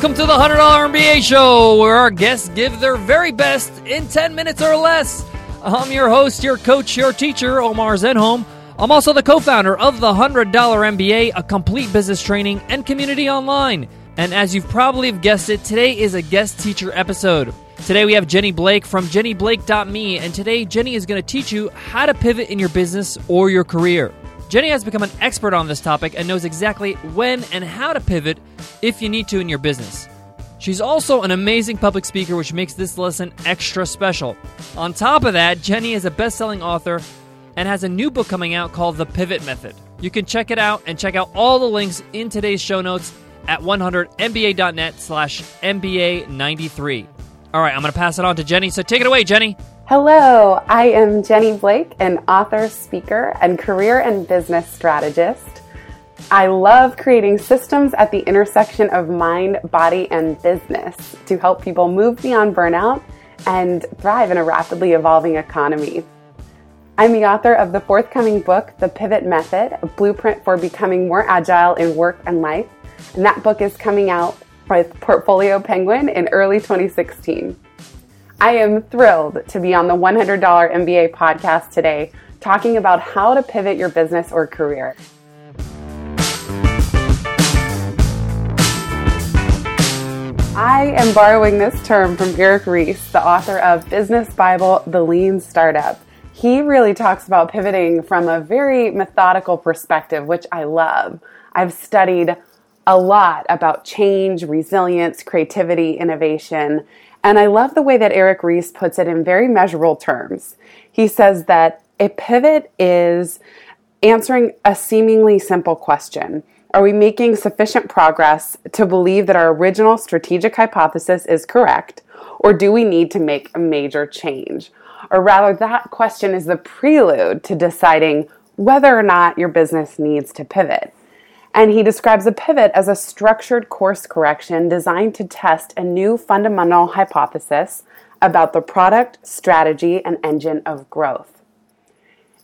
Welcome to the $100 MBA show, where our guests give their very best in 10 minutes or less. I'm your host, your coach, your teacher, Omar Zenhom. I'm also the co founder of the $100 MBA, a complete business training and community online. And as you've probably guessed it, today is a guest teacher episode. Today we have Jenny Blake from jennyblake.me, and today Jenny is going to teach you how to pivot in your business or your career. Jenny has become an expert on this topic and knows exactly when and how to pivot if you need to in your business. She's also an amazing public speaker, which makes this lesson extra special. On top of that, Jenny is a best selling author and has a new book coming out called The Pivot Method. You can check it out and check out all the links in today's show notes at 100mba.net slash MBA93. All right, I'm going to pass it on to Jenny, so take it away, Jenny. Hello, I am Jenny Blake, an author, speaker, and career and business strategist. I love creating systems at the intersection of mind, body, and business to help people move beyond burnout and thrive in a rapidly evolving economy. I'm the author of the forthcoming book, The Pivot Method, a blueprint for becoming more agile in work and life. And that book is coming out with Portfolio Penguin in early 2016. I am thrilled to be on the $100 MBA podcast today talking about how to pivot your business or career. I am borrowing this term from Eric Ries, the author of Business Bible The Lean Startup. He really talks about pivoting from a very methodical perspective, which I love. I've studied a lot about change, resilience, creativity, innovation, and I love the way that Eric Ries puts it in very measurable terms. He says that a pivot is answering a seemingly simple question. Are we making sufficient progress to believe that our original strategic hypothesis is correct, or do we need to make a major change? Or rather, that question is the prelude to deciding whether or not your business needs to pivot. And he describes a pivot as a structured course correction designed to test a new fundamental hypothesis about the product, strategy, and engine of growth.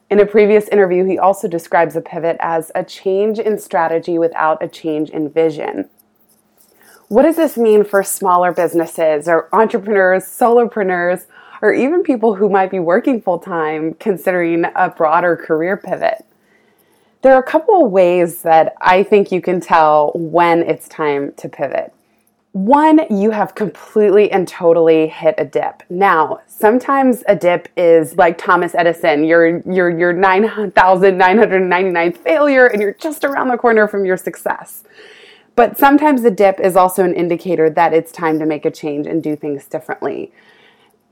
In a previous interview, he also describes a pivot as a change in strategy without a change in vision. What does this mean for smaller businesses or entrepreneurs, solopreneurs, or even people who might be working full time considering a broader career pivot? There are a couple of ways that I think you can tell when it's time to pivot. One, you have completely and totally hit a dip. Now, sometimes a dip is like Thomas Edison, your your your 9999th failure and you're just around the corner from your success. But sometimes the dip is also an indicator that it's time to make a change and do things differently.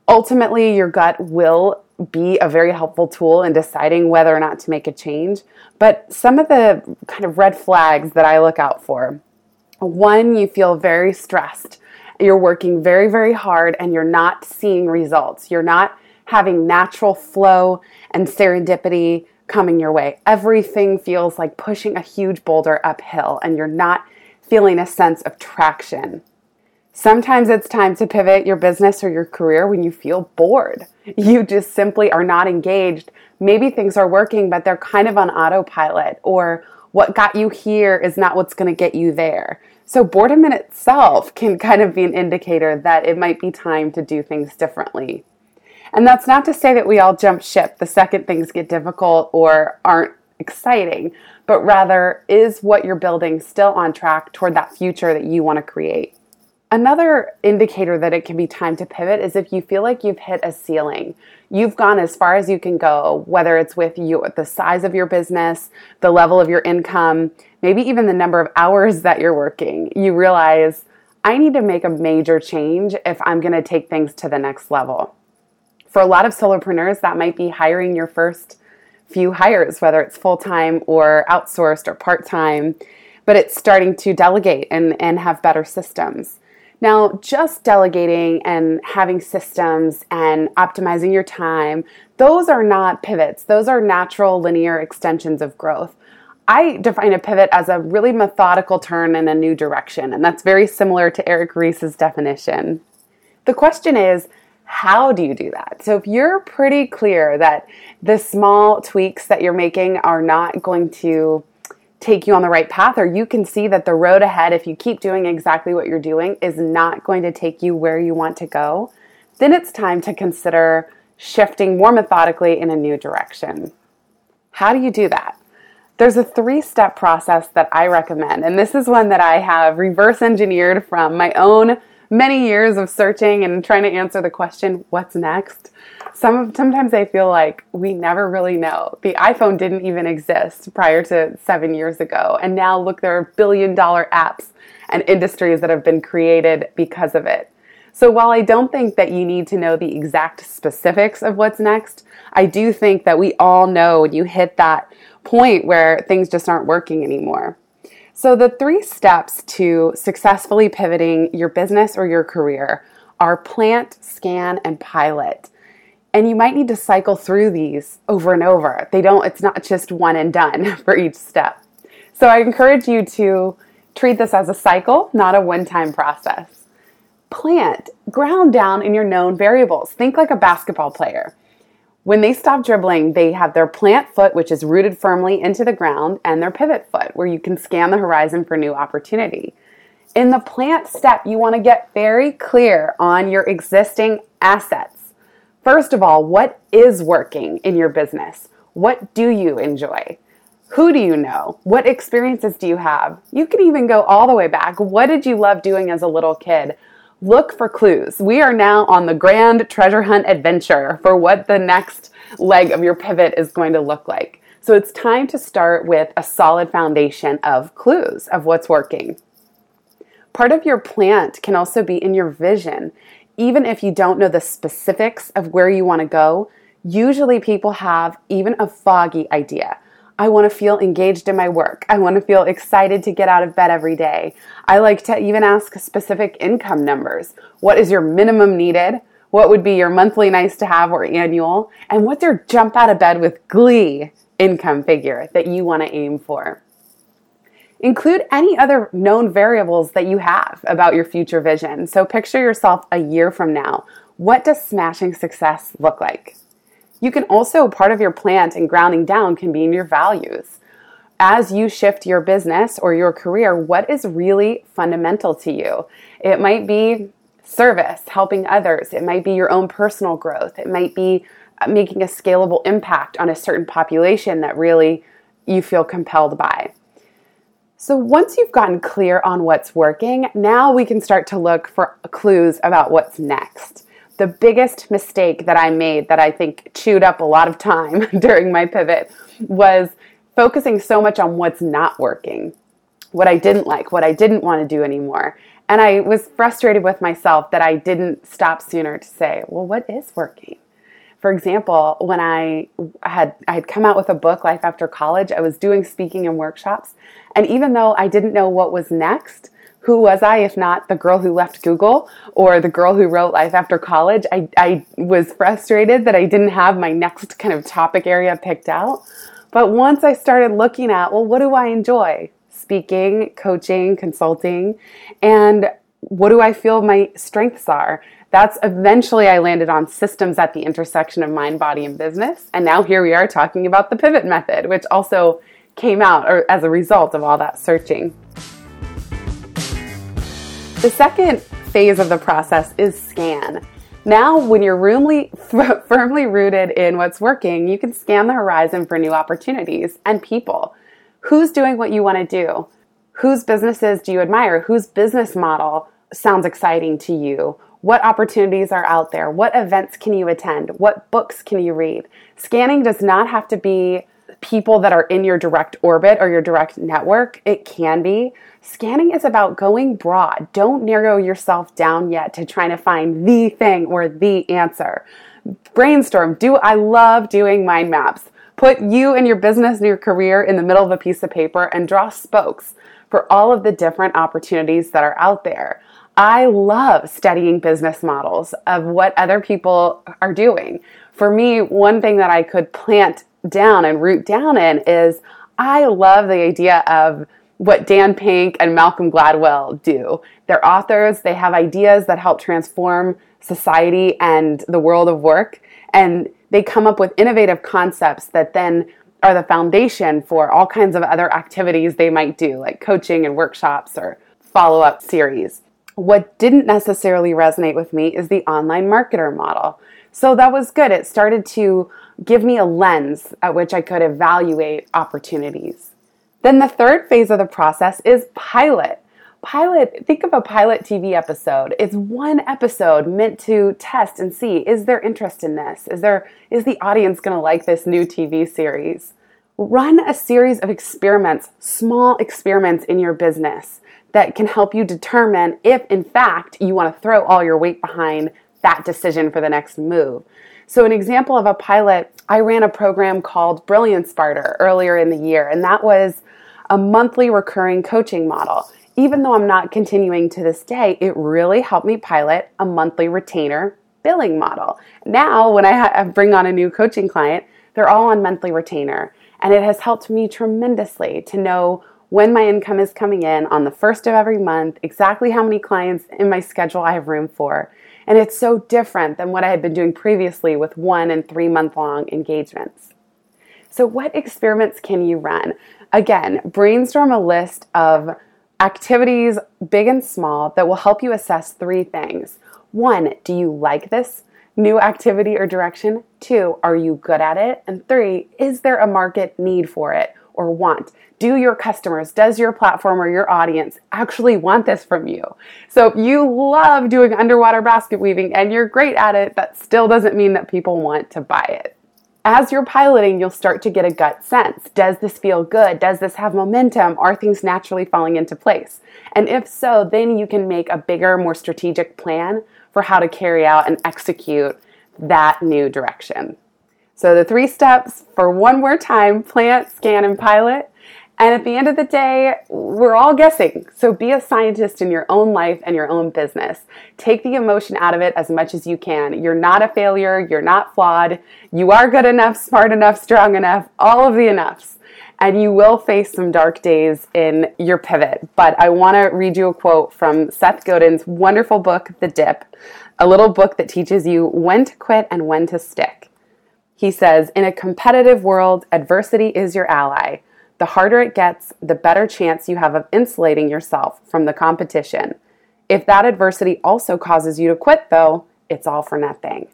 Ultimately, your gut will be a very helpful tool in deciding whether or not to make a change. But some of the kind of red flags that I look out for one, you feel very stressed. You're working very, very hard and you're not seeing results. You're not having natural flow and serendipity coming your way. Everything feels like pushing a huge boulder uphill and you're not feeling a sense of traction. Sometimes it's time to pivot your business or your career when you feel bored. You just simply are not engaged. Maybe things are working, but they're kind of on autopilot, or what got you here is not what's going to get you there. So, boredom in itself can kind of be an indicator that it might be time to do things differently. And that's not to say that we all jump ship the second things get difficult or aren't exciting, but rather, is what you're building still on track toward that future that you want to create? Another indicator that it can be time to pivot is if you feel like you've hit a ceiling. You've gone as far as you can go, whether it's with you the size of your business, the level of your income, maybe even the number of hours that you're working. You realize I need to make a major change if I'm going to take things to the next level. For a lot of solopreneurs, that might be hiring your first few hires, whether it's full time or outsourced or part time, but it's starting to delegate and, and have better systems. Now, just delegating and having systems and optimizing your time, those are not pivots. Those are natural linear extensions of growth. I define a pivot as a really methodical turn in a new direction, and that's very similar to Eric Ries's definition. The question is, how do you do that? So, if you're pretty clear that the small tweaks that you're making are not going to take you on the right path, or you can see that the road ahead, if you keep doing exactly what you're doing, is not going to take you where you want to go, then it's time to consider shifting more methodically in a new direction. How do you do that? There's a three step process that I recommend, and this is one that I have reverse engineered from my own many years of searching and trying to answer the question, what's next? Some, sometimes I feel like we never really know. The iPhone didn't even exist prior to seven years ago. And now look, there are billion dollar apps and industries that have been created because of it. So while I don't think that you need to know the exact specifics of what's next, I do think that we all know when you hit that point where things just aren't working anymore. So the three steps to successfully pivoting your business or your career are plant, scan, and pilot. And you might need to cycle through these over and over. They don't, it's not just one and done for each step. So I encourage you to treat this as a cycle, not a one time process plant, ground down in your known variables. Think like a basketball player. When they stop dribbling, they have their plant foot, which is rooted firmly into the ground, and their pivot foot, where you can scan the horizon for new opportunity. In the plant step, you want to get very clear on your existing assets. First of all, what is working in your business? What do you enjoy? Who do you know? What experiences do you have? You can even go all the way back. What did you love doing as a little kid? Look for clues. We are now on the grand treasure hunt adventure for what the next leg of your pivot is going to look like. So it's time to start with a solid foundation of clues of what's working. Part of your plant can also be in your vision. Even if you don't know the specifics of where you want to go, usually people have even a foggy idea. I want to feel engaged in my work. I want to feel excited to get out of bed every day. I like to even ask specific income numbers. What is your minimum needed? What would be your monthly nice to have or annual? And what's your jump out of bed with glee income figure that you want to aim for? Include any other known variables that you have about your future vision. So picture yourself a year from now. What does smashing success look like? You can also, part of your plant and grounding down can be in your values. As you shift your business or your career, what is really fundamental to you? It might be service, helping others. It might be your own personal growth. It might be uh, making a scalable impact on a certain population that really you feel compelled by. So, once you've gotten clear on what's working, now we can start to look for clues about what's next the biggest mistake that I made that I think chewed up a lot of time during my pivot was focusing so much on what's not working, what I didn't like, what I didn't want to do anymore. And I was frustrated with myself that I didn't stop sooner to say, well, what is working? For example, when I had I had come out with a book Life After College, I was doing speaking and workshops, and even though I didn't know what was next, who was I if not the girl who left Google or the girl who wrote Life After College? I, I was frustrated that I didn't have my next kind of topic area picked out. But once I started looking at, well, what do I enjoy? Speaking, coaching, consulting, and what do I feel my strengths are? That's eventually I landed on systems at the intersection of mind, body, and business. And now here we are talking about the pivot method, which also came out or as a result of all that searching. The second phase of the process is scan. Now, when you're firmly, firmly rooted in what's working, you can scan the horizon for new opportunities and people. Who's doing what you want to do? Whose businesses do you admire? Whose business model sounds exciting to you? What opportunities are out there? What events can you attend? What books can you read? Scanning does not have to be people that are in your direct orbit or your direct network. It can be, Scanning is about going broad. Don't narrow yourself down yet to trying to find the thing or the answer. Brainstorm. Do I love doing mind maps? Put you and your business and your career in the middle of a piece of paper and draw spokes for all of the different opportunities that are out there. I love studying business models of what other people are doing. For me, one thing that I could plant down and root down in is I love the idea of what Dan Pink and Malcolm Gladwell do. They're authors, they have ideas that help transform society and the world of work, and they come up with innovative concepts that then are the foundation for all kinds of other activities they might do, like coaching and workshops or follow up series. What didn't necessarily resonate with me is the online marketer model. So that was good. It started to give me a lens at which I could evaluate opportunities. Then the third phase of the process is pilot. Pilot, think of a pilot TV episode. It's one episode meant to test and see is there interest in this? Is there is the audience going to like this new TV series? Run a series of experiments, small experiments in your business that can help you determine if in fact you want to throw all your weight behind that decision for the next move. So, an example of a pilot, I ran a program called Brilliant Sparter earlier in the year, and that was a monthly recurring coaching model even though I'm not continuing to this day, it really helped me pilot a monthly retainer billing model. Now, when I ha- bring on a new coaching client, they're all on monthly retainer. And it has helped me tremendously to know when my income is coming in on the first of every month, exactly how many clients in my schedule I have room for. And it's so different than what I had been doing previously with one and three month long engagements. So, what experiments can you run? Again, brainstorm a list of activities, big and small, that will help you assess three things. One, do you like this new activity or direction? Two, are you good at it? And three, is there a market need for it or want? Do your customers, does your platform or your audience actually want this from you? So if you love doing underwater basket weaving and you're great at it, that still doesn't mean that people want to buy it as you're piloting, you'll start to get a gut sense. Does this feel good? Does this have momentum? Are things naturally falling into place? And if so, then you can make a bigger, more strategic plan for how to carry out and execute that new direction. So, the three steps for one more time plant, scan, and pilot. And at the end of the day, we're all guessing. So be a scientist in your own life and your own business. Take the emotion out of it as much as you can. You're not a failure. You're not flawed. You are good enough, smart enough, strong enough, all of the enoughs. And you will face some dark days in your pivot. But I want to read you a quote from Seth Godin's wonderful book, The Dip, a little book that teaches you when to quit and when to stick. He says, In a competitive world, adversity is your ally. The harder it gets, the better chance you have of insulating yourself from the competition. If that adversity also causes you to quit, though, it's all for nothing.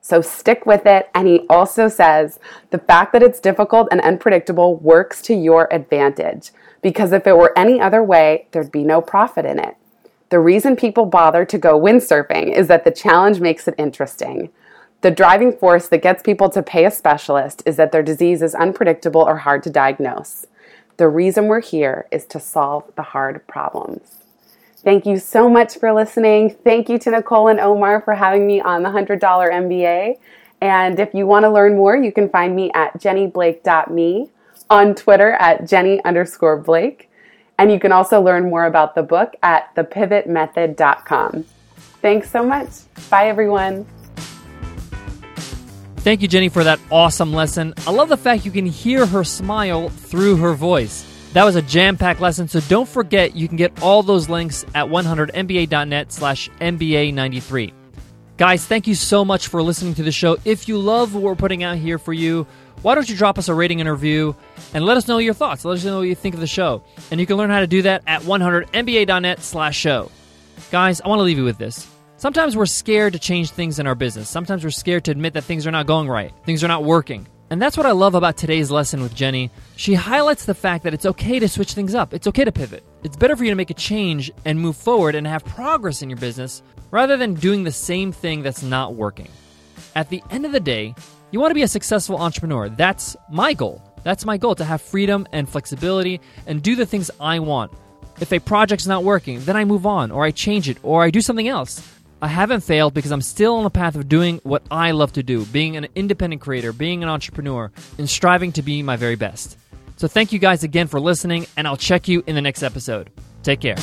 So stick with it. And he also says the fact that it's difficult and unpredictable works to your advantage because if it were any other way, there'd be no profit in it. The reason people bother to go windsurfing is that the challenge makes it interesting. The driving force that gets people to pay a specialist is that their disease is unpredictable or hard to diagnose. The reason we're here is to solve the hard problems. Thank you so much for listening. Thank you to Nicole and Omar for having me on the $100 MBA. And if you want to learn more, you can find me at jennyblake.me, on Twitter at jenny underscore blake. And you can also learn more about the book at thepivotmethod.com. Thanks so much. Bye, everyone. Thank you, Jenny, for that awesome lesson. I love the fact you can hear her smile through her voice. That was a jam-packed lesson, so don't forget you can get all those links at 100mba.net slash MBA93. Guys, thank you so much for listening to the show. If you love what we're putting out here for you, why don't you drop us a rating and review and let us know your thoughts. Let us know what you think of the show. And you can learn how to do that at 100mba.net slash show. Guys, I want to leave you with this. Sometimes we're scared to change things in our business. Sometimes we're scared to admit that things are not going right, things are not working. And that's what I love about today's lesson with Jenny. She highlights the fact that it's okay to switch things up, it's okay to pivot. It's better for you to make a change and move forward and have progress in your business rather than doing the same thing that's not working. At the end of the day, you want to be a successful entrepreneur. That's my goal. That's my goal to have freedom and flexibility and do the things I want. If a project's not working, then I move on, or I change it, or I do something else. I haven't failed because I'm still on the path of doing what I love to do, being an independent creator, being an entrepreneur, and striving to be my very best. So thank you guys again for listening, and I'll check you in the next episode. Take care.